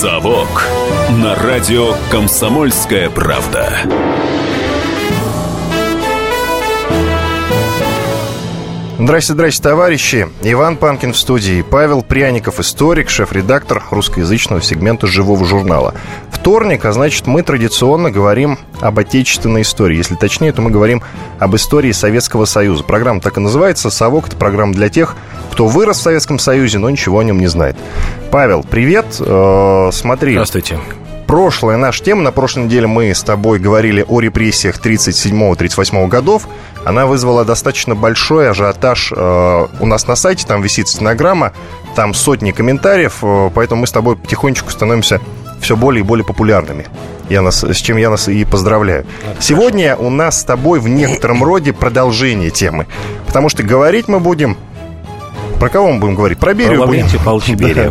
«Совок» на радио «Комсомольская правда». Здрасте, здрасте, товарищи. Иван Панкин в студии. Павел Пряников, историк, шеф-редактор русскоязычного сегмента «Живого журнала». Вторник, а значит, мы традиционно говорим об отечественной истории. Если точнее, то мы говорим об истории Советского Союза. Программа так и называется. «Совок» — это программа для тех, кто вырос в Советском Союзе, но ничего о нем не знает. Павел, привет. Э, смотри. Здравствуйте прошлая наша тема. На прошлой неделе мы с тобой говорили о репрессиях 37-38 годов. Она вызвала достаточно большой ажиотаж э, у нас на сайте. Там висит стенограмма, там сотни комментариев. Э, поэтому мы с тобой потихонечку становимся все более и более популярными. Я нас, с чем я нас и поздравляю. Это Сегодня хорошо. у нас с тобой в некотором роде продолжение темы. Потому что говорить мы будем про кого мы будем говорить? Про Берию будем.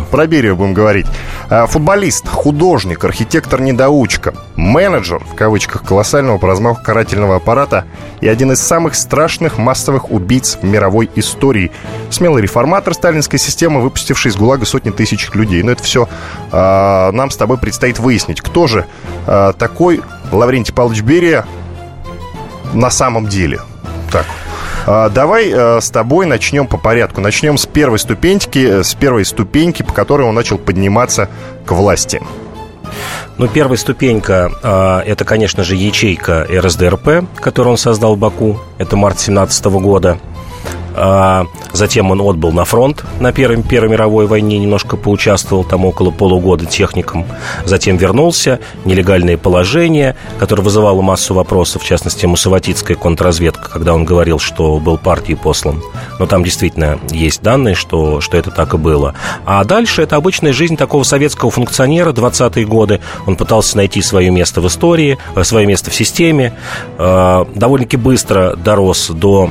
Да, про Берию будем говорить. А, футболист, художник, архитектор-недоучка, менеджер, в кавычках, колоссального по размаху карательного аппарата и один из самых страшных массовых убийц в мировой истории. Смелый реформатор сталинской системы, выпустивший из ГУЛАГа сотни тысяч людей. Но это все а, нам с тобой предстоит выяснить. Кто же а, такой Лаврентий Павлович Берия на самом деле? Так, давай э, с тобой начнем по порядку. Начнем с первой ступеньки, э, с первой ступеньки, по которой он начал подниматься к власти. Ну, первая ступенька э, это, конечно же, ячейка РСДРП, которую он создал в Баку. Это март 17 года. А, затем он отбыл на фронт на Первой, Первой мировой войне, немножко поучаствовал там около полугода техником. Затем вернулся, нелегальное положение, которое вызывало массу вопросов, в частности, мусаватитская контрразведка, когда он говорил, что был партией послан. Но там действительно есть данные, что, что это так и было. А дальше это обычная жизнь такого советского функционера 20-е годы. Он пытался найти свое место в истории, э, свое место в системе. Э, довольно-таки быстро дорос до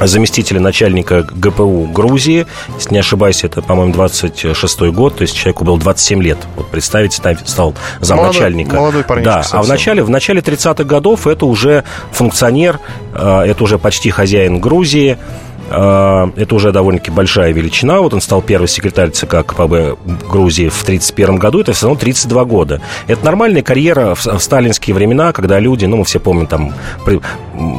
заместителя начальника ГПУ Грузии. Если не ошибаюсь, это, по-моему, 26-й год, то есть человеку было 27 лет. Вот представить, стал замначальника. Молодой, молодой Да, совсем. а в начале, в начале 30-х годов это уже функционер, э, это уже почти хозяин Грузии, это уже довольно-таки большая величина. Вот он стал первый секретарь ЦК КПБ Грузии в 1931 году. Это все равно 32 года. Это нормальная карьера в, в сталинские времена, когда люди, ну, мы все помним там при,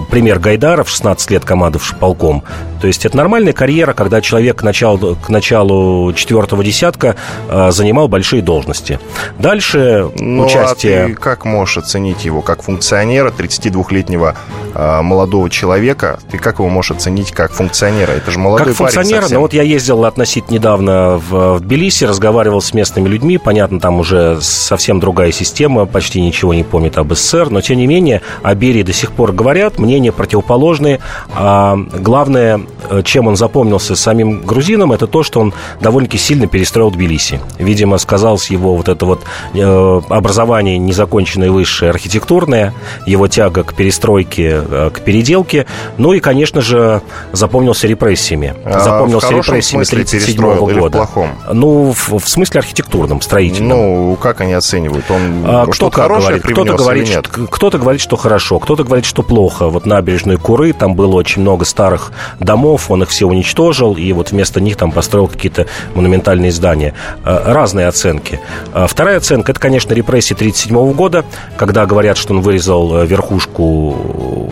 пример Гайдара в 16 лет командовавший полком. То есть это нормальная карьера, когда человек к началу, к началу четвертого десятка э, занимал большие должности. Дальше ну, участие... А ты как можешь оценить его как функционера, 32-летнего э, молодого человека? Ты как его можешь оценить как функционера? Это же молодой как функционера, ну вот я ездил относительно недавно в, в Тбилиси, разговаривал с местными людьми. Понятно, там уже совсем другая система, почти ничего не помнит об СССР, но тем не менее о Берии до сих пор говорят, мнения противоположные. А главное, Э, чем он запомнился самим грузинам, это то, что он довольно-таки сильно перестроил Тбилиси. Видимо, сказалось его вот это вот э, образование незаконченное высшее архитектурное, его тяга к перестройке, э, к переделке, ну и, конечно же, запомнился репрессиями. А запомнился репрессиями 1937 года. в плохом? Ну, в, в смысле архитектурном, строительном. Ну, как они оценивают? Он а, кто как говорит? Кто-то говорит, что, кто-то говорит, что хорошо, кто-то говорит, что плохо. Вот набережную Куры, там было очень много старых домов, он их все уничтожил, и вот вместо них там построил какие-то монументальные здания. Э, разные оценки. Э, вторая оценка, это, конечно, репрессии 1937 года, когда говорят, что он вырезал э, верхушку,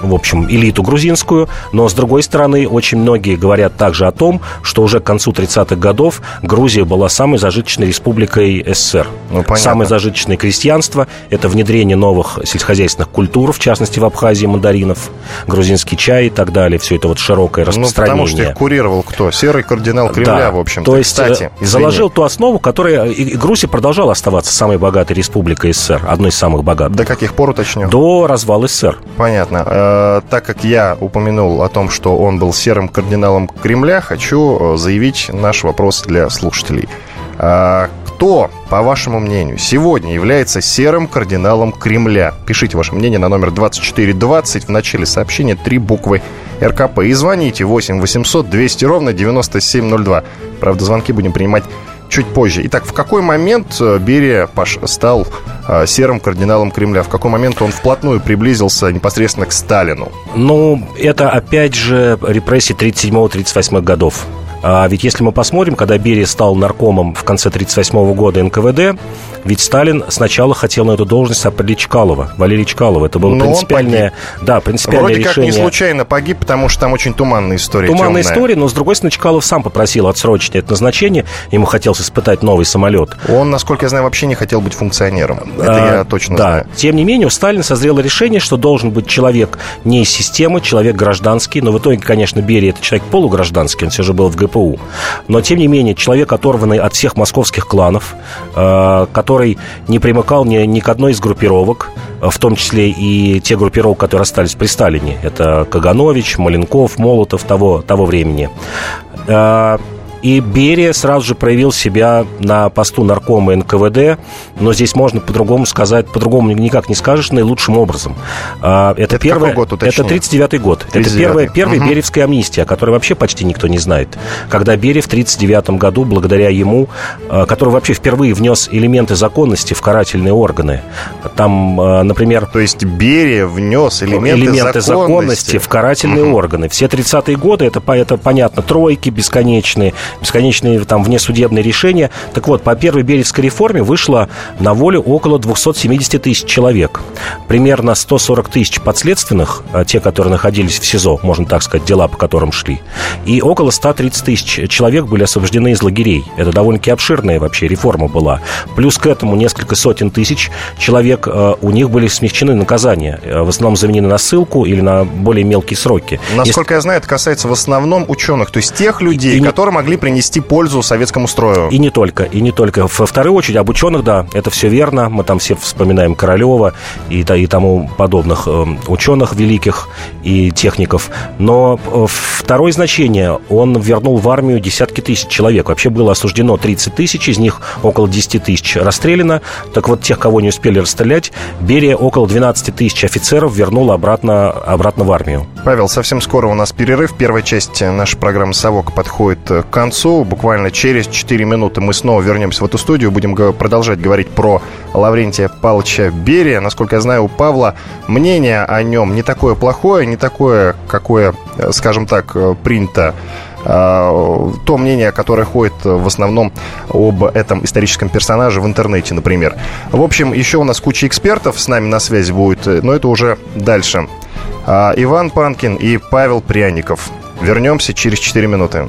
в общем, элиту грузинскую, но, с другой стороны, очень многие говорят также о том, что уже к концу 30-х годов Грузия была самой зажиточной республикой СССР. Ну, Самое зажиточное крестьянство, это внедрение новых сельскохозяйственных культур, в частности, в Абхазии мандаринов, грузинский чай и так далее, все это вот широкое распространение. Ну, потому что их курировал кто? Серый кардинал Кремля, да. в общем-то. То есть Кстати, э, заложил ту основу, которая... И Грузия продолжала оставаться самой богатой республикой СССР, одной из самых богатых. До каких пор уточню? До развала СССР. Понятно. Э, так как я упомянул о том, что он был серым кардиналом Кремля, хочу э, заявить наш вопрос для слушателей. Э, кто, по вашему мнению, сегодня является серым кардиналом Кремля? Пишите ваше мнение на номер 2420 в начале сообщения три буквы РКП. И звоните 8 800 200 ровно 9702. Правда, звонки будем принимать чуть позже. Итак, в какой момент э, Берия стал э, серым кардиналом Кремля? В какой момент он вплотную приблизился непосредственно к Сталину? Ну, это опять же репрессии 37-38 годов А ведь если мы посмотрим, когда Берия стал наркомом в конце 1938 года НКВД, ведь Сталин сначала хотел на эту должность определить Чкалова, Валерий Чкалова. Это было Но принципиальное, да, принципиальное Вроде как решение. не случайно погиб, потому что там очень туманная история. Туманная темная. история, но, с другой стороны, Чкалов сам попросил отсрочить это назначение. Ему хотелось испытать новый самолет. Он, насколько я знаю, вообще не хотел быть функционером. Это А, я точно да. знаю. Тем не менее, у Сталина созрело решение, что должен быть человек не из системы, человек гражданский. Но в итоге, конечно, Берия это человек полугражданский, он все же был в ГПУ. Но, тем не менее, человек, оторванный от всех московских кланов, э, который не примыкал ни, ни к одной из группировок, э, в том числе и те группировки, которые остались при Сталине. Это Каганович, Маленков, Молотов того, того времени. И Берия сразу же проявил себя на посту наркома НКВД, но здесь можно по-другому сказать, по-другому никак не скажешь, наилучшим образом. А, Это, Это первое, год, уточни? это 39 год. Это 39-й. первая, первая Мгм. Бериевская амнистия, о которой вообще почти никто не знает. Когда Берия в 39 году, благодаря ему, а, который вообще впервые внес элементы законности в карательные органы, там, а, например, То есть Берия внес элементы, элементы законности. законности в карательные органы. Все 30-е годы, это, это понятно, тройки бесконечные, бесконечные там внесудебные решения. Так вот, по первой Беревской реформе вышло на волю около 270 тысяч человек. Примерно 140 тысяч подследственных, а, те, которые находились в СИЗО, можно так сказать, дела по которым шли. И около 130 тысяч человек были освобождены из лагерей. Это довольно-таки обширная вообще реформа была. Плюс к этому несколько сотен тысяч человек, э, у них были смягчены наказания. Э, В основном заменены на ссылку или на более мелкие сроки. Насколько я знаю, это касается в основном ученых, то есть тех людей, и которые могли принести пользу советскому строю. И не только, и не только. Во вторую очередь, об ученых, да, это все верно. Мы там все вспоминаем Королева и, и тому подобных э, ученых великих и техников. Но э, второе значение, он вернул в армию десятки тысяч человек. Вообще было осуждено 30 тысяч, из них около 10 тысяч расстреляно. Так вот, тех, кого не успели расстрелять, Берия около 12 тысяч офицеров вернул обратно, обратно в армию. Павел, совсем скоро у нас перерыв. Первая часть нашей программы «Совок» подходит к концу. Буквально через 4 минуты мы снова вернемся в эту студию. Будем продолжать говорить про Лаврентия Павловича Берия. Насколько я знаю, у Павла мнение о нем не такое плохое, не такое, какое, э, скажем так, э, принято а, то мнение, которое ходит в основном об этом историческом персонаже в интернете, например. В общем, еще у нас куча экспертов с нами на связи будет, э, но это уже дальше. А, Иван Панкин и Павел Пряников. Вернемся через 4 минуты.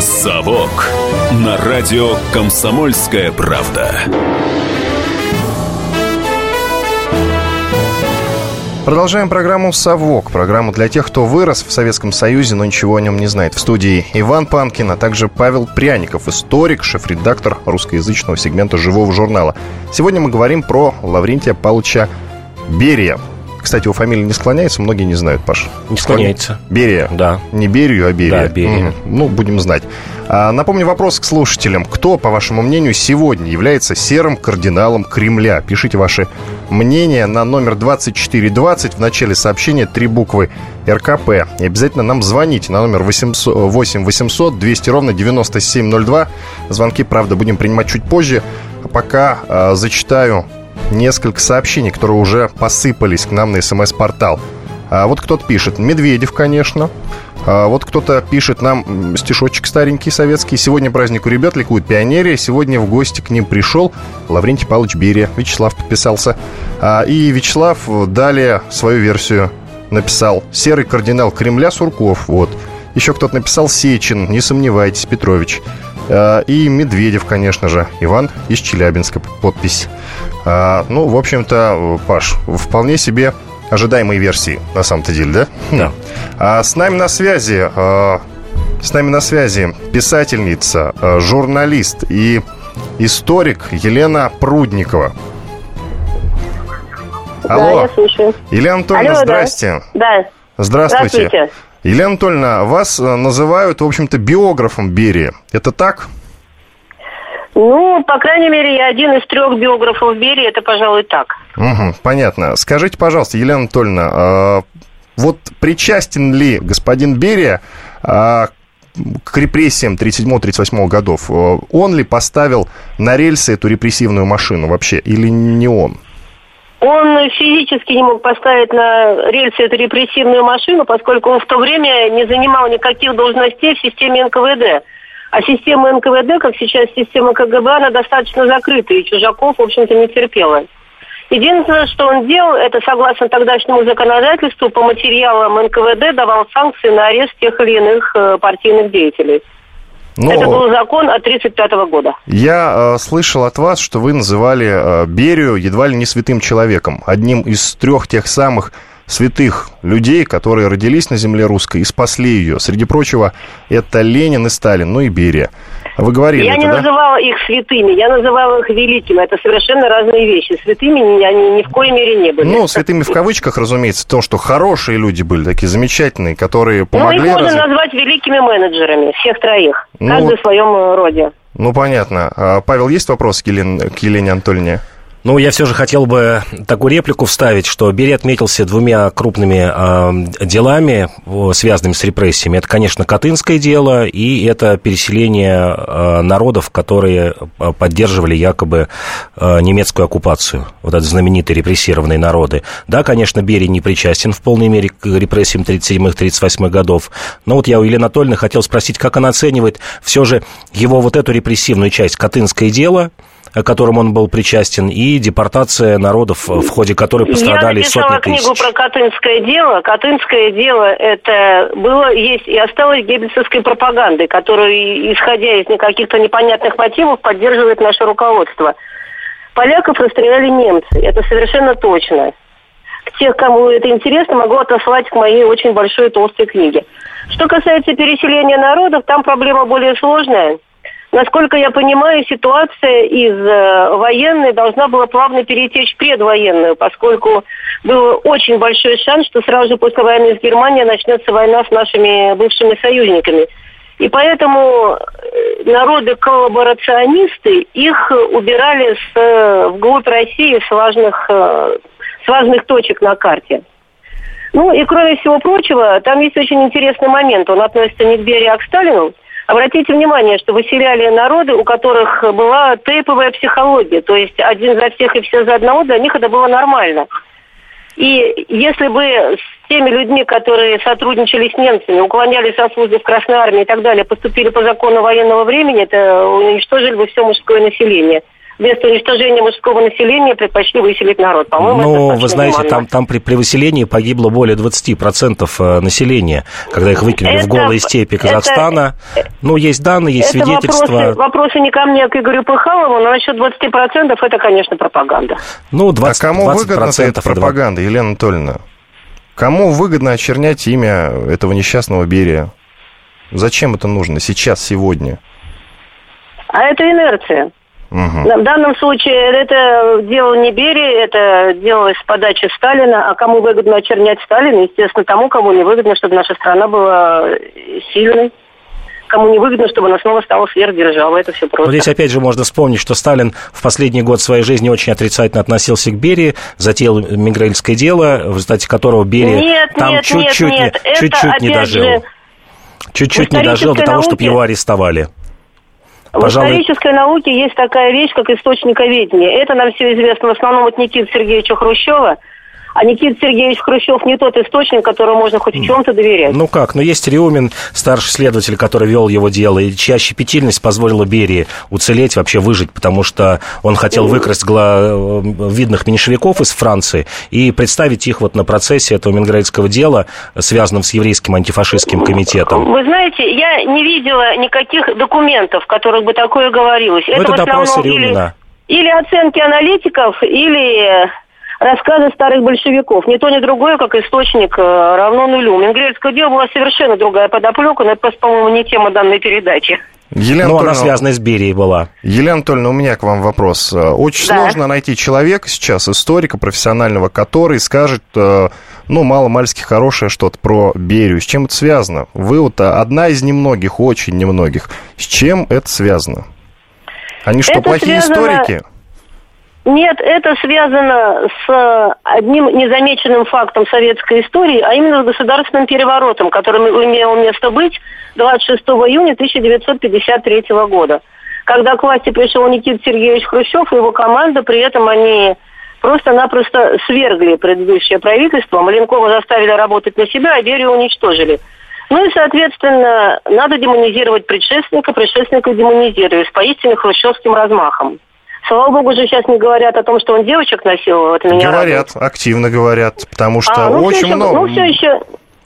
«Совок» на радио «Комсомольская правда». Продолжаем программу «Совок». Программу для тех, кто вырос в Советском Союзе, но ничего о нем не знает. В студии Иван Панкин, а также Павел Пряников, историк, шеф-редактор русскоязычного сегмента «Живого журнала». Сегодня мы говорим про Лаврентия Павловича Берия. Кстати, его фамилия не склоняется, многие не знают, Паш. Не склоняется. Берия. Да. Не Берию, а Берия. Да, Берия. Мгм. Ну, будем знать. А, напомню вопрос к слушателям. Кто, по вашему мнению, сегодня является серым кардиналом Кремля? Пишите ваши мнения на номер 2420. В начале сообщения три буквы РКП. И обязательно нам звоните на номер 800, 8 800 200 ровно 9702. Звонки, правда, будем принимать чуть позже. А пока а, зачитаю несколько сообщений, которые уже посыпались к нам на смс-портал. А вот кто-то пишет, Медведев, конечно. А вот кто-то пишет нам стишочек старенький советский. Сегодня праздник у ребят, ликует пионерия. Сегодня в гости к ним пришел Лаврентий Павлович Берия. Вячеслав подписался. А, и Вячеслав далее свою версию написал. Серый кардинал Кремля Сурков. Вот. Еще кто-то написал Сечин, не сомневайтесь, Петрович. А, И Медведев, конечно же. Иван из Челябинска. Подпись. А, Ну, в общем-то, э, Паш, вполне себе ожидаемые версии, на самом-то деле, да? Да. А с нами на связи, э, с нами на связи писательница, э, журналист и историк Елена Прудникова. Да, Алло, я слушаю. Елена Анатольевна, Алло, да. здрасте. Да, Здравствуйте. здравствуйте. Елена Анатольевна, вас э, называют, в общем-то, биографом Берия. Это так? Ну, по крайней мере, я один из трех биографов Берии, это, пожалуй, так. Угу, понятно. Скажите, пожалуйста, Елена Анатольевна, э, вот причастен ли господин Берия э, к репрессиям 37-38 годов? Э, он ли поставил на рельсы эту репрессивную машину вообще, или не он? Он физически не мог поставить на рельсы эту репрессивную машину, поскольку он в то время не занимал никаких должностей в системе НКВД. А система НКВД, как сейчас система КГБ, она достаточно закрыта, и чужаков, в общем-то, не терпела. Единственное, что он делал, это согласно тогдашнему законодательству по материалам НКВД давал санкции на арест тех или иных э, партийных деятелей. Но Это был закон от 1935 года. Я э, слышал от вас, что вы называли э, Берию едва ли не святым человеком, одним из трех тех самых святых людей, которые родились на земле русской и спасли ее. Среди прочего, это Ленин и Сталин, ну и Берия. Вы говорили Я это, не да? называла их святыми, я называла их великими. Это совершенно разные вещи. Святыми они ни в коей мере не были. Ну, святыми в кавычках, разумеется, то, что хорошие люди были, такие замечательные, которые помогли... Ну, их можно разве... назвать великими менеджерами, всех троих. Ну, каждый в своем роде. Ну, понятно. А, Павел, есть вопрос к Елене, к Елене Анатольевне? Ну, я все же хотел бы такую реплику вставить, что Бери отметился двумя крупными э, делами, связанными с репрессиями. Это, конечно, Катынское дело и это переселение э, народов, которые поддерживали якобы э, немецкую оккупацию. Вот это знаменитые репрессированные народы. Да, конечно, Бери не причастен в полной мере к репрессиям 37-38 годов. Но вот я у Елены Анатольевны хотел спросить, как она оценивает все же его вот эту репрессивную часть, Катынское дело – к которым он был причастен, и депортация народов, в ходе которой пострадали сотни тысяч. Я написала книгу про Катынское дело. Катынское дело это было, есть и осталось геббельсовской пропагандой, которую, исходя из каких-то непонятных мотивов, поддерживает наше руководство. Поляков расстреляли немцы, это совершенно точно. Тех, кому это интересно, могу отослать к моей очень большой толстой книге. Что касается переселения народов, там проблема более сложная – Насколько я понимаю, ситуация из э, военной должна была плавно перетечь в предвоенную, поскольку был очень большой шанс, что сразу после войны с Германией начнется война с нашими бывшими союзниками. И поэтому э, народы-коллаборационисты, их убирали с, э, вглубь России с важных, с важных точек на карте. Ну и кроме всего прочего, там есть очень интересный момент. Он относится не к Берии, а к Сталину. Обратите внимание, что выселяли народы, у которых была тейповая психология. То есть один за всех и все за одного, для них это было нормально. И если бы с теми людьми, которые сотрудничали с немцами, уклонялись от службы в Красной Армии и так далее, поступили по закону военного времени, это уничтожили бы все мужское население вместо уничтожения мужского населения предпочли выселить народ. По-моему, Ну, вы знаете, там, там при, при выселении погибло более 20% э, населения, когда их выкинули это, в голые степи Казахстана. Это, ну, есть данные, есть это свидетельства. Вопросы, вопросы не ко мне, а к Игорю Пыхалову, но насчет 20% это, конечно, пропаганда. Ну, 20, а кому 20 выгодна эта пропаганда, Елена Анатольевна? Кому выгодно очернять имя этого несчастного Берия? Зачем это нужно сейчас, сегодня? А это инерция. Угу. В данном случае это дело не Берии, это делалось с подачи Сталина. А кому выгодно очернять Сталина? Естественно, тому, кому не выгодно, чтобы наша страна была сильной кому не выгодно, чтобы она снова стала сверхдержавой. Это все просто. Вот здесь опять же можно вспомнить, что Сталин в последний год своей жизни очень отрицательно относился к Берии, затеял Мигрельское дело, в результате которого Берия нет, там чуть-чуть, не, чуть-чуть не дожил. Чуть-чуть не дожил до того, чтобы его арестовали. Пожалуй... В исторической науке есть такая вещь, как источниковедение. Это нам все известно в основном от Никиты Сергеевича Хрущева – а Никита Сергеевич Хрущев не тот источник, которому можно хоть в чем-то доверять. Ну как, ну есть Риумин, старший следователь, который вел его дело, и чья щепетильность позволила Берии уцелеть, вообще выжить, потому что он хотел выкрасть гла... видных меньшевиков из Франции и представить их вот на процессе этого Мингрейдского дела, связанном с еврейским антифашистским комитетом. Вы знаете, я не видела никаких документов, в которых бы такое говорилось. Ну, это, это допросы Риумина. Или, или оценки аналитиков, или рассказы старых большевиков. Ни то, ни другое, как источник, э, равно нулю. Менгрельское дело была совершенно другая подоплека, но это, по-моему, не тема данной передачи. Елена Ну, она связана с Берией была. Елена Анатольевна, у меня к вам вопрос. Э, Очень Да. сложно найти человека сейчас, историка профессионального, который скажет, э, ну, мало-мальски хорошее что-то про Берию. С чем это связано? Вы вот одна из немногих, очень немногих. С чем это связано? Они что, Это плохие связано- историки? Нет, это связано с одним незамеченным фактом советской истории, а именно с государственным переворотом, который имел место быть 26 июня 1953 года. Когда к власти пришел Никита Сергеевич Хрущев и его команда, при этом они просто-напросто свергли предыдущее правительство, Маленкова заставили работать на себя, а Берию уничтожили. Ну и, соответственно, надо демонизировать предшественника, предшественника демонизировали с поистине хрущевским размахом. Слава богу, же сейчас не говорят о том, что он девочек насиловал. Это меня Говорят, активно говорят, потому что радует. А, ну, очень еще, много... ну, все еще,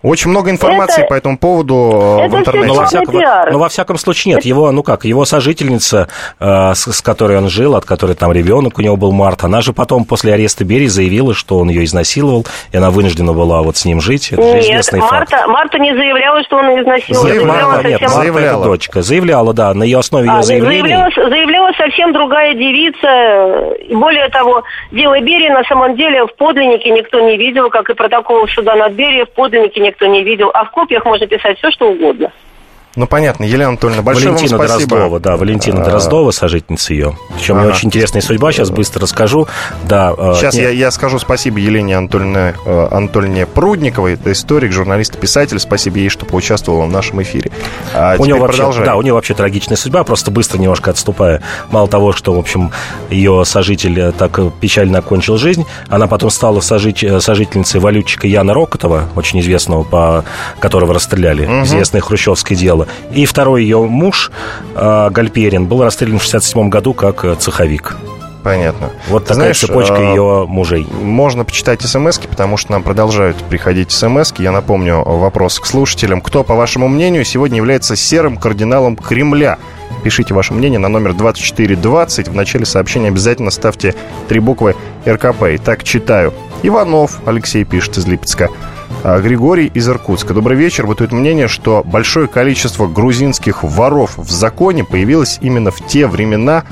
Очень много информации Это- по этому поводу э, это в интернете. Но во, всяком, но во всяком случае нет. Его, ну как, его сожительница, э, с, с которой он жил, от которой там ребенок у него был Март, она же потом после ареста Берии заявила, что он ее изнасиловал, и она вынуждена была вот с ним жить. Это же Нет, известный факт. Марта, Марта не заявляла, что он изнасиловал. Заявляла, Заявляла Марта, нет, совсем- Марта Заявляла. это дочка. Заявляла, да, на ее основе ее А, заявлений. заявляла, заявляла совсем другая девица. И более того, дело Берии на самом деле в подлиннике никто не видел, как и протокол суда над Берией в подлиннике никто не видел. А в копиях можно писать все, что угодно. Ну, понятно. Елена Анатольевна, большое Валентина вам спасибо. Дроздова, да, Валентина А, Дроздова, сожительница ее. Причем Ага. очень интересная судьба, сейчас быстро расскажу. Да, э, Сейчас не- я, я скажу спасибо Елене Анатольевне, э, Анатольевне Прудниковой, это историк, журналист писатель. Спасибо ей, что поучаствовала в нашем эфире. А у нее вообще, продолжаем. да, у нее вообще трагичная судьба, просто быстро немножко отступая. Мало того, что, в общем, ее сожитель э, так э, печально окончил жизнь, она потом стала сожить- э, сожительницей валютчика Яна Рокотова, очень известного, по которого расстреляли, известное хрущевское дело. И второй ее муж, э, Гальперин, был расстрелян в 67 году как э, цеховик. Понятно. Вот Ты такая знаешь, цепочка э, ее мужей. Можно почитать смс потому что нам продолжают приходить смс Я напомню вопрос к слушателям. Кто, по вашему мнению, сегодня является серым кардиналом Кремля? Пишите ваше мнение на номер 2420. В начале сообщения обязательно ставьте три буквы РКП. Итак, читаю. Иванов, Алексей пишет из Липецка. А, Григорий из Иркутска. Добрый вечер. Бытует мнение, что большое количество грузинских воров в законе появилось именно в те времена,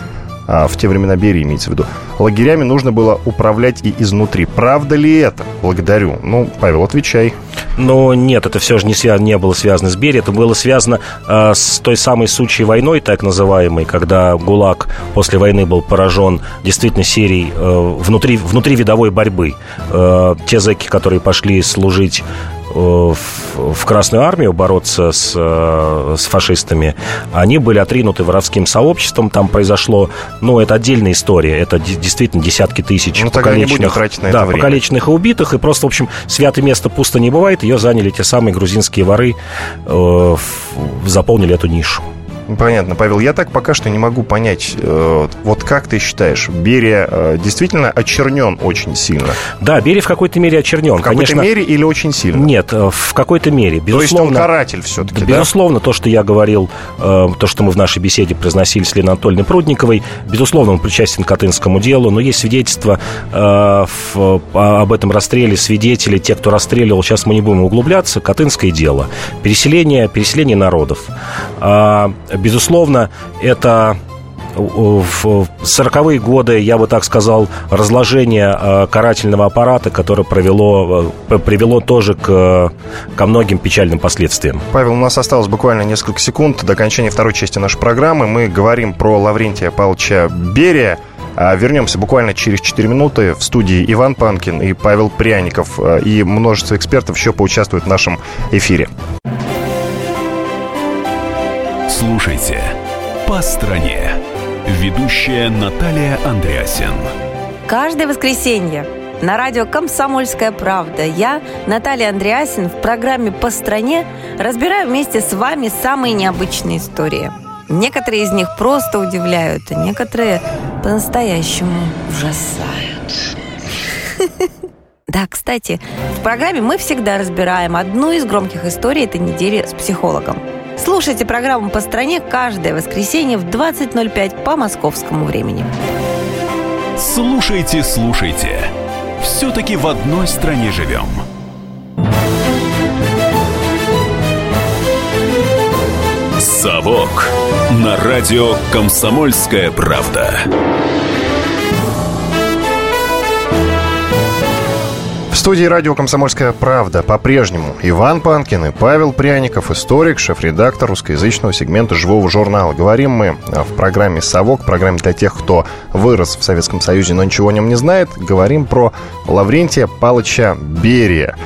в те времена Берии имеется в виду, лагерями нужно было управлять и изнутри. Правда ли это? Благодарю. Ну, Павел, отвечай. Но нет, это все же не, свя- не было связано с Берией, это было связано э, с той самой сучьей войной, так называемой, когда ГУЛАГ после войны был поражен действительно серией э, внутри, внутривидовой борьбы. Э, те зэки, которые пошли служить в, в Красную армию бороться с, э, с фашистами, они были отринуты воровским сообществом. Там произошло, ну, это отдельная история. Это де- действительно десятки тысяч Ну, покалеченных, да, покалеченных и убитых. И просто, в общем, святое место пусто не бывает. Ее заняли те самые грузинские воры, э, заполнили эту нишу. Понятно, Павел. Я так пока что не могу понять, э, вот как ты считаешь, Берия э, действительно очернен очень сильно? Да, Берия в какой-то мере очернен. В какой-то Конечно, мере или очень сильно? Нет, э, в какой-то мере. То есть он Безусловно, каратель все-таки, да? Безусловно, то, что я говорил, то, что мы в нашей беседе произносили с Леной Анатольевной Прудниковой, безусловно, он причастен к Катынскому делу, но есть свидетельства об этом расстреле, свидетели, те, кто расстреливал, сейчас мы не будем углубляться, Катынское дело, переселение, переселение народов. Безусловно, это в 40-е годы, я бы так сказал, разложение э, карательного аппарата, которое провело, э, привело тоже к, ко многим печальным последствиям. Павел, у нас осталось буквально несколько секунд до окончания второй части нашей программы. Мы говорим про Лаврентия Павловича Берия. А Вернемся буквально через 4 минуты. В студии Иван Панкин и Павел Пряников. И множество экспертов еще поучаствуют в нашем эфире. Слушайте «По стране». Ведущая Наталья Андреасин. Каждое воскресенье на радио «Комсомольская правда» я, Наталья Андреасин, в программе «По стране» разбираю вместе с вами самые необычные истории. Некоторые из них просто удивляют, а некоторые по-настоящему ужасают. Да, кстати, в программе мы всегда разбираем одну из громких историй этой недели с психологом. Слушайте программу «По стране» каждое воскресенье в 20.05 по московскому времени. Слушайте, слушайте. Все-таки в одной стране живем. «Совок» на радио «Комсомольская правда». Студии радио «Комсомольская правда» по-прежнему Иван Панкин и Павел Пряников, историк, шеф-редактор русскоязычного сегмента «Живого журнала». Говорим мы в программе «Совок», программе для тех, кто вырос в Советском Союзе, но ничего о нем не знает. Говорим про Лаврентия Палыча Берия.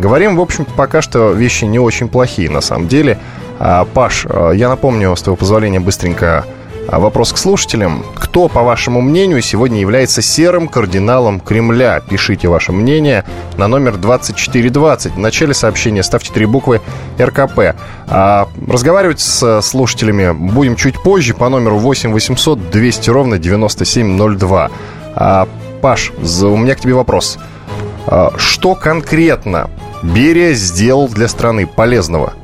Говорим, в общем пока что вещи не очень плохие на самом деле. А, Паш, я напомню, с твоего позволения, быстренько а вопрос к слушателям. Кто, по вашему мнению, сегодня является серым кардиналом Кремля? Пишите ваше мнение на номер 2420. В начале сообщения ставьте три буквы РКП. А разговаривать с слушателями будем чуть позже по номеру 8 800 200 ровно 9702. А, Паш, у меня к тебе вопрос. А, что конкретно Берия сделал для страны полезного?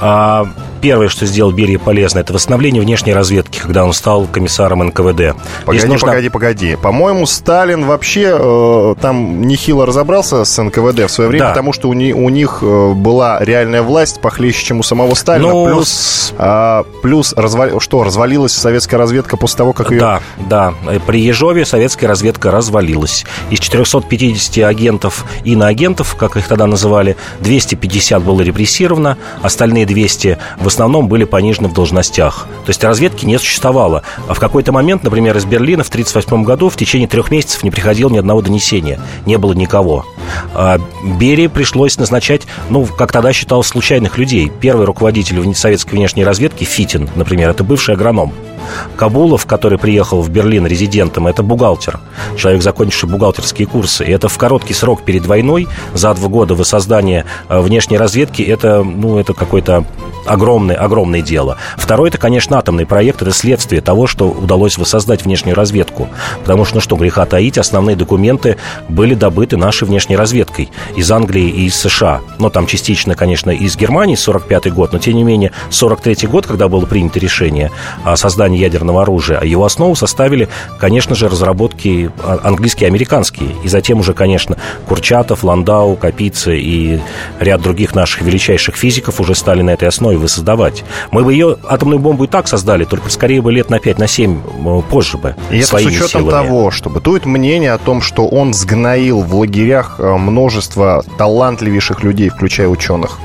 А, первое, что сделал Берия полезно, это восстановление внешней разведки, когда он стал комиссаром НКВД. Погоди, нужно... погоди, погоди. По-моему, Сталин вообще э, там нехило разобрался с НКВД в свое время, да. потому что у, не, у них э, была реальная власть похлеще, чем у самого Сталина. Ну, плюс, э, плюс развал... что, развалилась советская разведка после того, как ее... Да, да. При Ежове советская разведка развалилась. Из 450 агентов и иноагентов, как их тогда называли, 250 было репрессировано, остальные 200 в основном были понижены в должностях. То есть разведки не существовало. А в какой-то момент, например, из Берлина в 1938 году в течение трех месяцев не приходило ни одного донесения. Не было никого. А Берии пришлось назначать, ну, как тогда считалось, случайных людей. Первый руководитель советской внешней разведки, Фитин, например, это бывший агроном. Кабулов, который приехал в Берлин резидентом, это бухгалтер. Человек, закончивший бухгалтерские курсы. И это в короткий срок перед войной, за два года воссоздание э, внешней разведки, это, ну, это какое-то огромное, огромное дело. Второе, это, конечно, атомный проект, это следствие того, что удалось воссоздать внешнюю разведку. Потому что, ну что греха таить, основные документы были добыты нашей внешней разведкой из Англии и из США. Но там частично, конечно, из Германии, 45 год, но, тем не менее, 43 год, когда было принято решение о создании создании ядерного оружия. А его основу составили, конечно же, разработки а, английские и американские. И затем уже, конечно, Курчатов, Ландау, Капицы и ряд других наших величайших физиков уже стали на этой основе воссоздавать. Мы бы ее, атомную бомбу, и так создали, только скорее бы лет на 5, на 7 э, позже бы. И это с учетом силами. того, что бытует мнение о том, что он сгноил в лагерях э, множество талантливейших людей, включая ученых.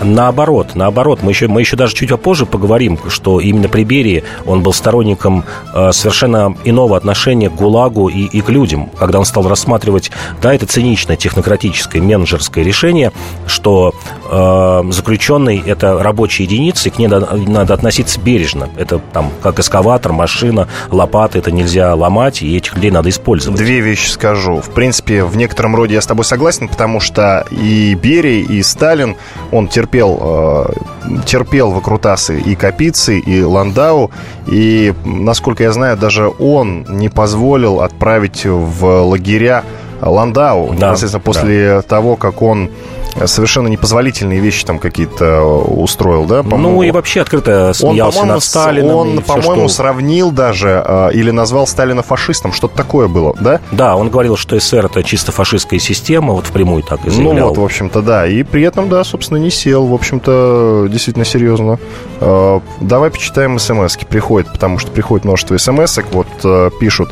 Наоборот, наоборот, мы еще, мы еще даже чуть попозже поговорим, что именно при Берии он был сторонником э, совершенно иного отношения к ГУЛАГу и, и к людям, когда он стал рассматривать, да, это циничное технократическое менеджерское решение, что э, заключенный – это рабочая единица, и к ней надо, надо относиться бережно. Это там как эскаватор, машина, лопаты, это нельзя ломать, и этих людей надо использовать. Две вещи скажу. В принципе, в некотором роде я с тобой согласен, потому что и Берия, и Сталин, он терпел, э, терпел выкрутасы и Капицы, и Ландау. И, насколько я знаю, даже он не позволил отправить в лагеря Ландау, да, непосредственно после да. того, как он совершенно непозволительные вещи там какие-то э, устроил, да? Ну и вообще открыто смеялся он, над Сталином. Он, по-моему, что... сравнил даже э, или назвал Сталина фашистом. Что-то такое было, да? Да, он говорил, что СССР это чисто фашистская система, вот впрямую так и ну заявлял. Ну вот, в общем-то, да. И при этом, да, собственно, не сел. В общем-то, действительно серьезно. Э, давай почитаем смс -ки. Приходит, потому что приходит множество смс -ок. Вот пишут.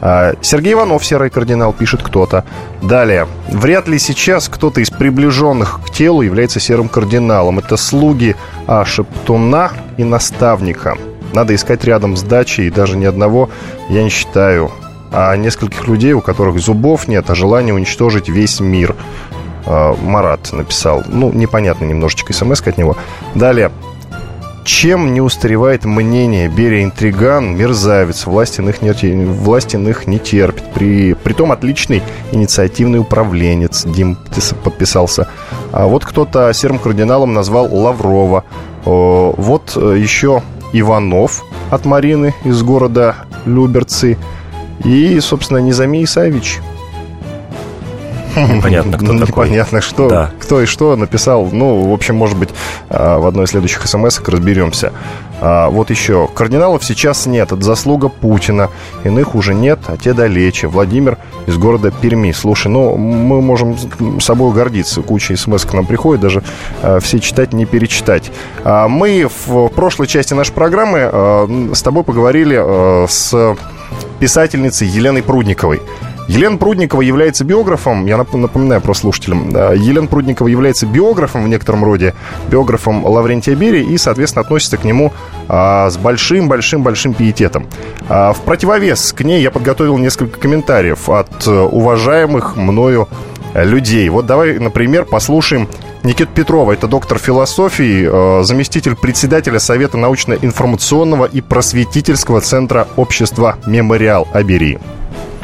А, Сергей Иванов, серый кардинал, пишет кто-то. Далее. Вряд ли сейчас кто-то из приближенных к телу является серым кардиналом. Это слуги а, Шептуна и наставника. Надо искать рядом с дачей, и даже ни одного я не считаю. А нескольких людей, у которых зубов нет, а желание уничтожить весь мир. А, Марат написал. Ну, непонятно немножечко смс от него. Далее. Чем не устаревает мнение Берия интриган, мерзавец, власть иных не, власть не терпит. При, притом отличный инициативный управленец, Дим подписался. А вот кто-то серым кардиналом назвал Лаврова. Вот э, еще Иванов от Марины из города Люберцы. И, собственно, Низами Исаевич. непонятно, кто Ну, такой. Непонятно, что, Да. кто и что написал. Ну, в общем, может быть, а, в одной из следующих смс разберемся. А, Вот еще. Кардиналов сейчас нет. Это заслуга Путина. Иных уже нет, а те далече. Владимир из города Перми. Слушай, ну, мы можем с собой гордиться. Куча смс к нам приходит, даже а, все читать, не перечитать. А, Мы в прошлой части нашей программы а, с тобой поговорили а, с писательницей Еленой Прудниковой. Елена Прудникова является биографом, я нап- напоминаю про слушателям, Елена Прудникова является биографом в некотором роде, биографом Лаврентия Берии и, соответственно, относится к нему а, с большим-большим-большим пиететом. А, в противовес к ней я подготовил несколько комментариев от э, уважаемых мною людей. Вот давай, например, послушаем Никиту Петрова. Это доктор философии, э, заместитель председателя Совета научно-информационного и просветительского центра общества «Мемориал» о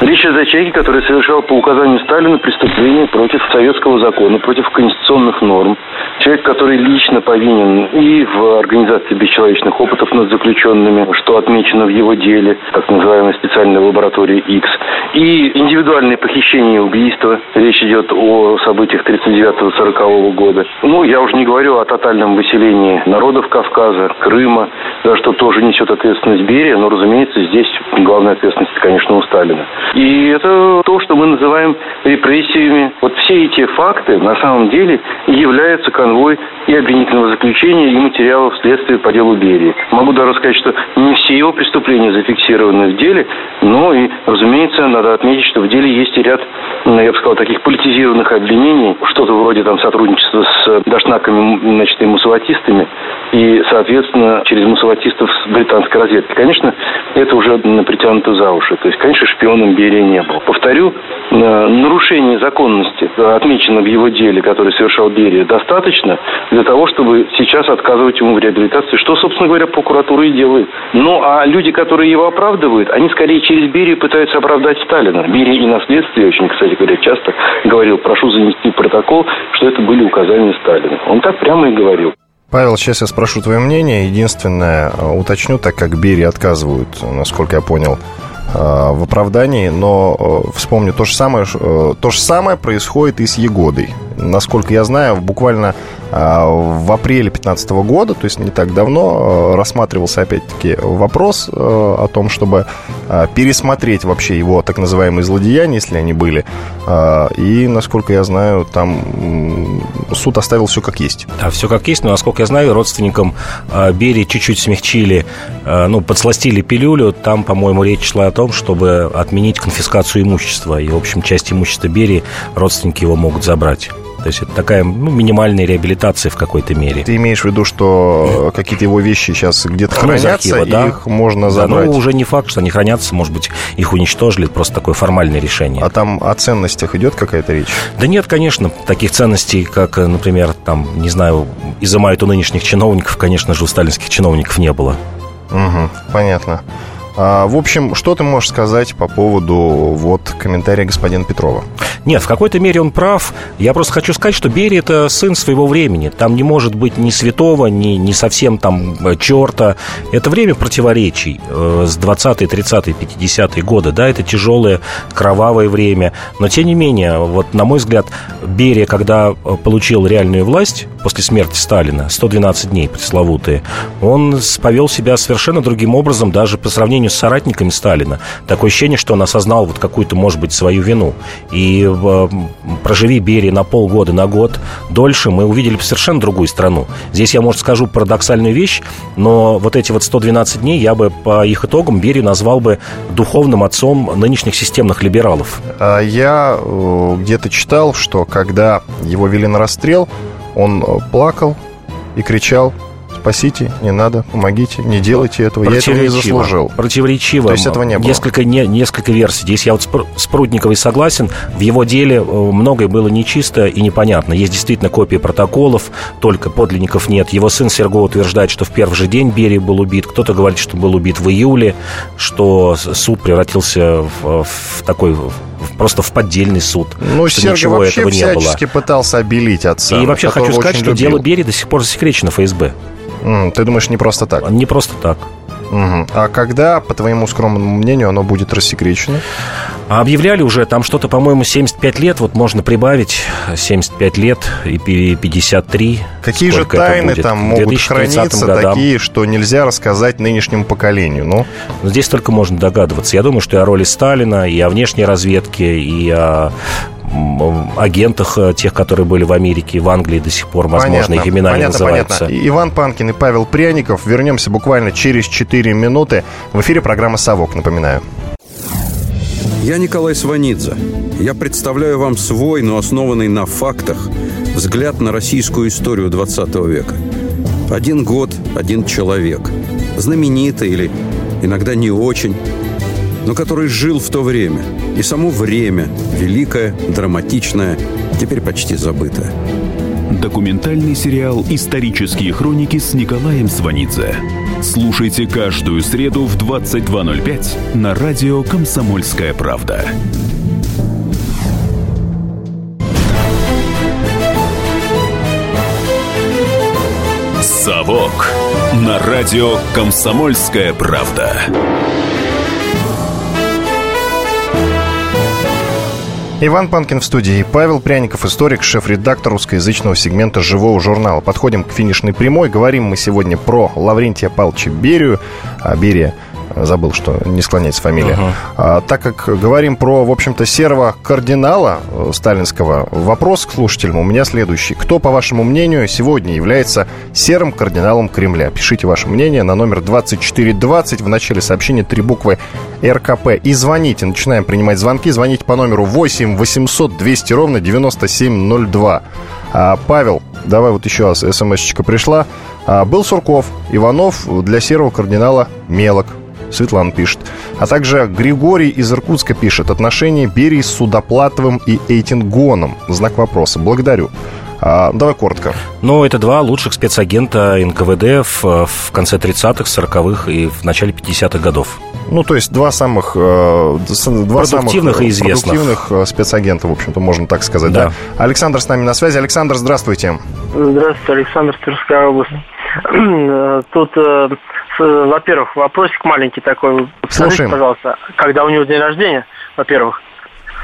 Берии. Речь идет о человеке, который совершал по указанию Сталина преступления против советского закона, против конституционных норм. Человек, который лично повинен и в организации бесчеловечных опытов над заключенными, что отмечено в его деле, так называемой специальной лаборатории X, и индивидуальные похищения и убийства. Речь идет о событиях 39-40 года. Ну, я уже не говорю о тотальном выселении народов Кавказа, Крыма, за что тоже несет ответственность Берия, но, разумеется, здесь главная ответственность, конечно, у Сталина. И это то, что мы называем репрессиями. Вот все эти факты на самом деле являются конвой и обвинительного заключения, и материалов следствия по делу Берии. Могу даже сказать, что не все его преступления зафиксированы в деле, но и, разумеется, надо отметить, что в деле есть и ряд, ну, я бы сказал, таких политизированных обвинений, что-то вроде там сотрудничества с дашнаками, значит, и мусаватистами, и, соответственно, через мусаватистов с британской разведкой. Конечно, это уже притянуто за уши. То есть, конечно, шпионом Берия не был. Повторю, э, нарушение законности, э, отмечено в его деле, который совершал Берия, достаточно для того, чтобы сейчас отказывать ему в реабилитации, что, собственно говоря, прокуратура и делает. Ну, а люди, которые его оправдывают, они скорее через Берию пытаются оправдать Сталина. Берия и наследствие очень, кстати говоря, часто говорил, прошу занести протокол, что это были указания Сталина. Он так прямо и говорил. Павел, сейчас я спрошу твое мнение. Единственное, э, уточню, так как Берии отказывают, насколько я понял, э, в оправдании, но э, вспомню, то же самое, то же самое происходит и с Егодой. Насколько я знаю, буквально э, в апреле 2015 года, то есть не так давно, э, рассматривался опять-таки вопрос э, о том, чтобы э, пересмотреть вообще его так называемые злодеяния, если они были. Э, И, насколько я знаю, там суд оставил все как есть. Да, все как есть, но, насколько я знаю, родственникам Берии чуть-чуть смягчили, ну, подсластили пилюлю. Там, по-моему, речь шла о том, чтобы отменить конфискацию имущества. И, в общем, часть имущества Берии родственники его могут забрать. То есть это такая ну, минимальная реабилитация в какой-то мере. Ты имеешь в виду, что какие-то его вещи сейчас где-то хранятся, архива, да. и их можно Да, забрать? ну, уже не факт, что они хранятся, может быть, их уничтожили, просто такое формальное решение. А там о ценностях идет какая-то речь? Да нет, конечно, таких ценностей, как, э, например, там, не знаю, изымают у нынешних чиновников, конечно же, у сталинских чиновников не было. Угу, понятно. А, в общем, что ты можешь сказать по поводу вот комментария господина Петрова? Нет, в какой-то мере он прав. Я просто хочу сказать, что Берия – это сын своего времени. Там не может быть ни святого, ни, ни совсем там э, черта. Это время противоречий э, с 20-е, 30-е, 50-е годы. Да, это тяжелое, кровавое время. Но, тем не менее, вот, на мой взгляд, Берия, когда э, получил реальную власть после смерти Сталина, 112 дней пресловутые, он повел себя совершенно другим образом, даже по сравнению с соратниками Сталина. Такое ощущение, что он осознал вот какую-то, может быть, свою вину. И э, проживи Берия на полгода, на год дольше, мы увидели бы совершенно другую страну. Здесь я, может, скажу парадоксальную вещь, но вот эти вот 112 дней я бы по их итогам Берию назвал бы духовным отцом нынешних системных либералов. А, Я э, где-то читал, что когда его вели на расстрел, он э, плакал и кричал «Спасите, не надо, помогите, не делайте этого, я этого не заслужил». Противоречиво. То есть этого не было? Несколько, не, несколько версий. Здесь я вот с Пр- с Прудниковой согласен. В его деле э, многое было нечисто и непонятно. Есть действительно копии протоколов, только подлинников нет. Его сын Серго утверждает, что в первый же день Берия был убит. Кто-то говорит, что был убит в июле, что суд превратился в, в такой просто в поддельный суд. Ну, что Серго ничего вообще этого не было. пытался обелить отца. И вообще хочу сказать, что дело любил. Берии до сих пор засекречено ФСБ. Ты думаешь, не просто так? Не просто так. Мгм. А когда, по твоему скромному мнению, оно будет рассекречено? А объявляли уже, там что-то, по-моему, 75 лет, вот можно прибавить 75 лет и 53. Какие же тайны там могут храниться годам. такие, что нельзя рассказать нынешнему поколению? Ну? Здесь только можно догадываться. Я думаю, что и о роли Сталина, и о внешней разведке, и о агентах э, тех, которые были в Америке, в Англии до сих пор, возможно, понятно, их имена понятно, не называются. Понятно. Иван Панкин и Павел Пряников. Вернемся буквально через 4 минуты. В эфире программа «Совок», напоминаю. Я Николай Сванидзе. Я представляю вам свой, но основанный на фактах, взгляд на российскую историю 20 века. Один год, один человек. Знаменитый или иногда не очень, но который жил в то время. И само время, великое, драматичное, теперь почти забытое. Документальный сериал «Исторические хроники» с Николаем Сванидзе. Слушайте каждую среду в 22.05 на радио «Комсомольская правда». «Совок» на радио «Комсомольская правда». Иван Панкин в студии. Павел Пряников, историк, шеф-редактор русскоязычного сегмента «Живого журнала». Подходим к финишной прямой. Говорим мы сегодня про Лаврентия Павловича Берию. А Берия забыл, что не склоняется фамилия. Uh-huh. А, так как говорим про, в общем-то, серого кардинала э, сталинского, вопрос к слушателям у меня следующий. Кто, по вашему мнению, сегодня является серым кардиналом Кремля? Пишите ваше мнение на номер 2420. В начале сообщения три буквы РКП. И звоните. Начинаем принимать звонки. Звоните по номеру 8 800 200 ровно 9702. А, Павел, давай вот еще раз смс-очка пришла. А, был Сурков, Иванов для серого кардинала Мелок. Светлана пишет. А также Григорий из Иркутска пишет. Отношения Берии с Судоплатовым и Эйтингоном. Знак вопроса. Благодарю. А, давай коротко. Ну, это два лучших спецагента НКВД в, в конце 30-х, 40-х и в начале 50-х годов. Ну, то есть два самых... Э, два продуктивных самых, и известных. Продуктивных э, спецагента, в общем-то, можно так сказать, да. да? Александр с нами на связи. Александр, здравствуйте. Здравствуйте, Александр, Тверская область. Тут во-первых, вопросик маленький такой. Скажите, Слушаем. пожалуйста, когда у него день рождения, во-первых.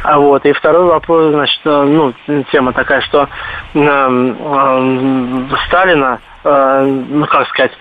А вот, и второй вопрос, значит, э, ну, тема такая, что э, э, Сталина, э, ну, как сказать,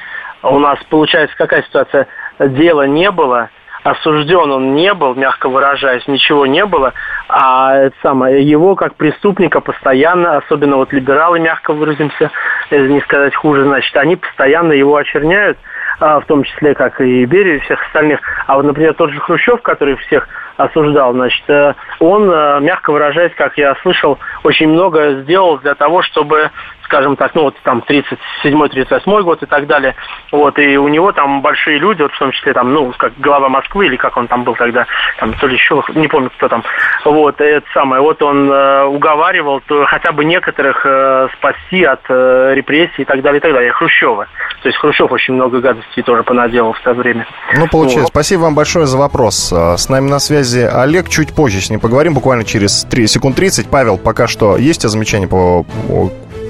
у нас получается какая ситуация? Дела не было, осужден он не был, мягко выражаясь, ничего не было, а это самое, его как преступника постоянно, особенно вот либералы, мягко выразимся, не сказать хуже, значит, они постоянно его очерняют, в том числе, как и Берия и всех остальных. А вот, например, тот же Хрущев, который всех осуждал, значит, э, он, э, мягко выражаясь, как я слышал, очень много сделал для того, чтобы скажем так, ну вот там 37-38 год и так далее. Вот, и у него там большие люди, вот в том числе там, ну, как глава Москвы, или как он там был тогда, там, то ли еще, не помню, кто там. Вот, это самое, вот он э, уговаривал то, хотя бы некоторых э, спасти от э, репрессий и так далее, и так далее. Хрущева. То есть Хрущев очень много гадостей тоже понаделал в то время. Ну, получается. Вот. Спасибо вам большое за вопрос. Э, с нами на связи Олег. Чуть позже с ним поговорим, буквально через 3 секунд 30. Павел, пока что есть замечания по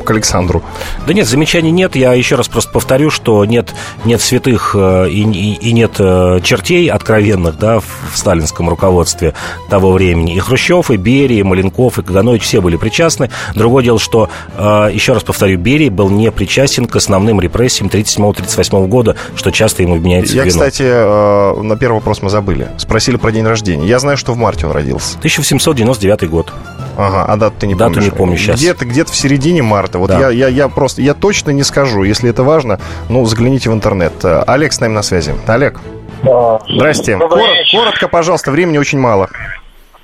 к Александру. Да нет, замечаний нет. Я еще раз просто повторю, что нет, нет святых э, и, и, и нет э, чертей откровенных да, в, в сталинском руководстве того времени. И Хрущев, и Берия, и Маленков, и Каганович все были причастны. Другое дело, что, э, еще раз повторю, Берия был не причастен к основным репрессиям 37-38 года, что часто ему вменяется Я, в вину. кстати, на первый вопрос мы забыли. Спросили про день рождения. Я знаю, что в марте он родился. 1899 год. Ага, а дату ты не дату помнишь? Дату не помню сейчас. Где-то где в середине марта. Вот да. я, я, я просто, я точно не скажу. Если это важно, ну, загляните в интернет. Олег с нами на связи. Олег. Здрасте. Корот, коротко, пожалуйста, времени очень мало.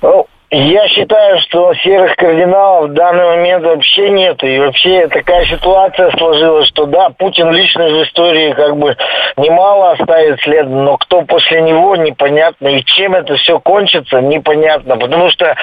Ну, я считаю, что серых кардиналов в данный момент вообще нет. И вообще такая ситуация сложилась, что да, Путин лично в истории как бы немало оставит след, но кто после него, непонятно. И чем это все кончится, непонятно. Потому что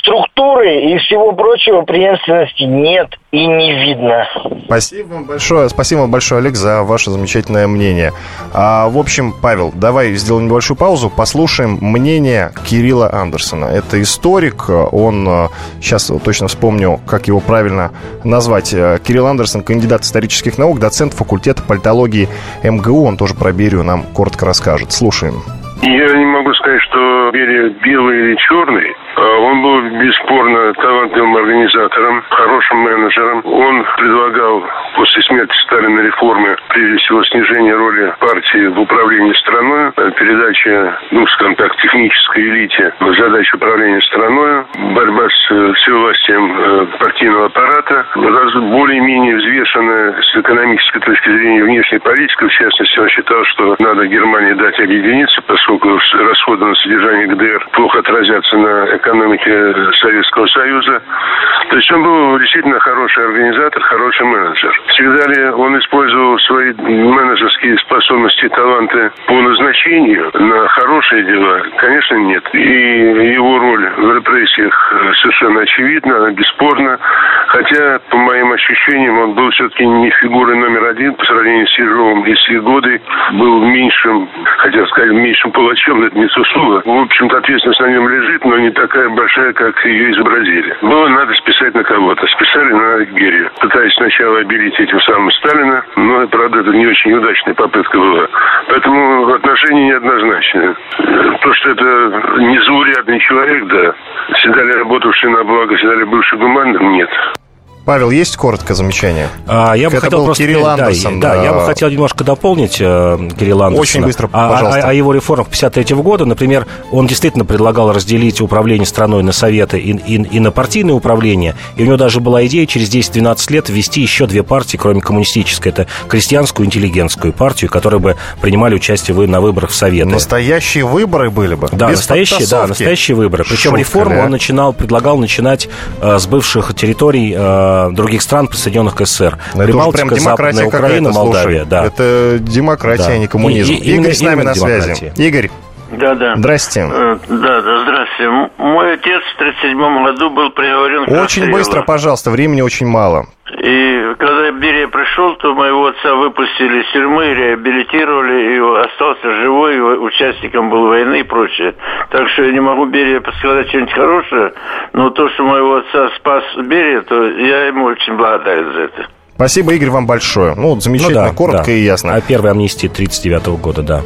структуры и всего прочего преемственности нет и не видно. Спасибо вам большое. Спасибо вам большое, Олег, за ваше замечательное мнение. А, в общем, Павел, давай сделаем небольшую паузу, послушаем мнение Кирилла Андерсона. Это историк, он, сейчас точно вспомню, как его правильно назвать. Кирилл Андерсон, кандидат исторических наук, доцент факультета политологии МГУ. Он тоже про Берию нам коротко расскажет. Слушаем. Я не могу сказать, что Берия белый или черный. А он был бесспорно талантливым организатором, хорошим менеджером. Он предлагал после смерти Сталина реформы, прежде всего, снижение роли партии в управлении страной, передача, ну, скажем так, технической элите задач управления страной, борьба с э, всевластием э, партийного аппарата, более-менее взвешенная с экономической точки зрения внешней политики. В частности, он считал, что надо Германии дать объединиться, поскольку расходы на содержание ГДР плохо отразятся на экономике Советского Союза. То есть он был действительно хороший организатор, хороший менеджер. Всегда ли он использовал свои менеджерские способности и таланты по назначению на хорошие дела? Конечно, нет. И его роль в репрессиях совершенно очевидна, она бесспорна. Хотя, по моим ощущениям, он был все-таки не фигурой номер один по сравнению с Ежовым и с Егодой. Был меньшим, хотел сказать, меньшим палачом, это не сусула. В общем-то, ответственность на нем лежит, но не такая большая, как ее изобразили. Было надо списать на кого-то. Списали на Герия. Пытаясь сначала обелить этим самым Сталина, но, правда, это не очень удачная попытка была. Поэтому отношения неоднозначные. То, что это незаурядный человек, да. Всегда ли работавший на благо, всегда ли бывший гуманным, нет. Павел, есть коротко замечание? А, я бы Это хотел был просто... Кирилл да, Андерсон. Да, я бы хотел немножко дополнить э, Кирилла Андерсона. Очень быстро, А- пожалуйста. О, о его реформах 53 года, например, он действительно предлагал разделить управление страной на советы и, и- и на партийное управление. И у него даже была идея через 10-12 лет ввести еще две партии, кроме коммунистической. Это крестьянскую и интеллигентскую партию, которые бы принимали участие вы- на выборах в советы. Настоящие выборы были бы. Да, без настоящие, да, настоящие выборы. Причем Шутка, реформу да? он начинал, предлагал начинать э, с бывших территорий э, других стран, присоединенных к СССР. Ну, это уж прям Прибалтика, демократия Западная Украина, слушай. Молдавия, да. Это демократия, Да. а не коммунизм. И- и- Игорь с нами на связи. демократия. Игорь, Да, да. здрасте. Э, Да, да, здравствуйте. М- Мой отец в 1937 году был приговорен к Очень расстрелу. быстро, пожалуйста, времени очень мало. И когда Берия пришел, то моего отца выпустили из тюрьмы, реабилитировали, и остался живой, и участником был войны и прочее. Так что я не могу Берия сказать что-нибудь хорошее, но то, что моего отца спас Берия, то я ему очень благодарен за это. Спасибо, Игорь, вам большое. Ну, замечательно, Ну да, коротко да. и ясно. А первая амнистия 39 года, да.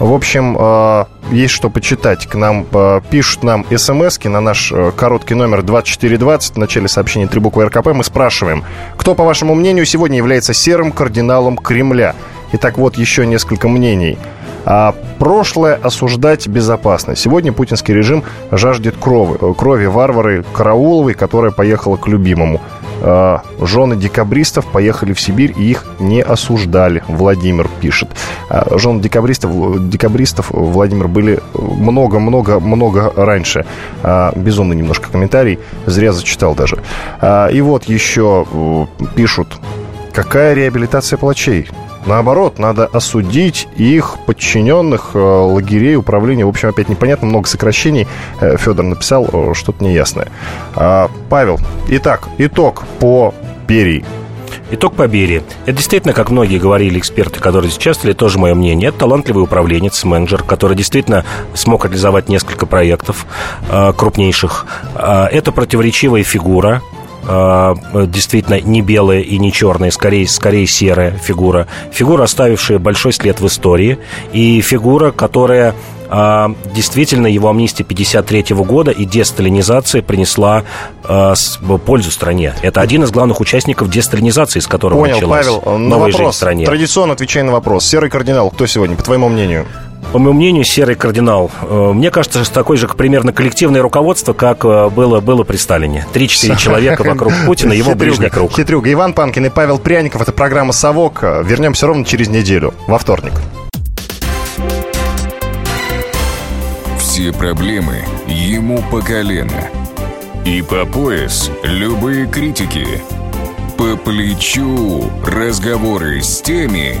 В общем, э, есть что почитать. К нам э, пишут нам смс на наш э, короткий номер 2420. В начале сообщения три буквы РКП мы спрашиваем, кто, по вашему мнению, сегодня является серым кардиналом Кремля? Итак, вот еще несколько мнений. А прошлое осуждать безопасно. Сегодня путинский режим жаждет крови. Крови варвары Карауловой, которая поехала к любимому. А, Жены декабристов поехали в Сибирь и их не осуждали. Владимир пишет. А, Жены декабристов, декабристов Владимир были много-много-много раньше. А, Безумный немножко комментарий. Зря зачитал даже. И вот еще пишут. Какая реабилитация палачей? Наоборот, надо осудить их подчиненных э, лагерей управления. В общем, опять непонятно, много сокращений. Э, Федор написал э, что-то неясное. А, Павел, итак, итог по Берии. Итог по Берии. Это действительно, как многие говорили эксперты, которые здесь участвовали, тоже мое мнение. Это талантливый управленец, менеджер, который действительно смог реализовать несколько проектов э, крупнейших. Э, это противоречивая фигура, действительно не белая и не черная, скорее, скорее серая фигура. Фигура, оставившая большой след в истории. И фигура, которая а, действительно его амнистия 53 года и десталинизация принесла а, с- пользу стране. Это один из главных участников десталинизации, с которого Понял, началась Павел. На новая жизнь в вопрос, стране. традиционно отвечай на вопрос. Серый кардинал, кто сегодня, по твоему мнению? По моему мнению, серый кардинал. Э, Мне кажется, что такое же примерно коллективное руководство, как э, было, было при Сталине. Три-четыре человека вокруг Путина, его Хитрюга, ближний круг. Хитрюга. Иван Панкин и Павел Пряников. Это программа «Совок». Вернемся ровно через неделю, во вторник. Все проблемы ему по колено. И по пояс любые критики. По плечу разговоры с теми,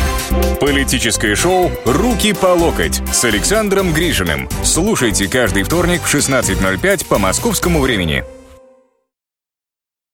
Политическое шоу «Руки по локоть» с Александром Грижиным. Слушайте каждый вторник в 16.05 по московскому времени.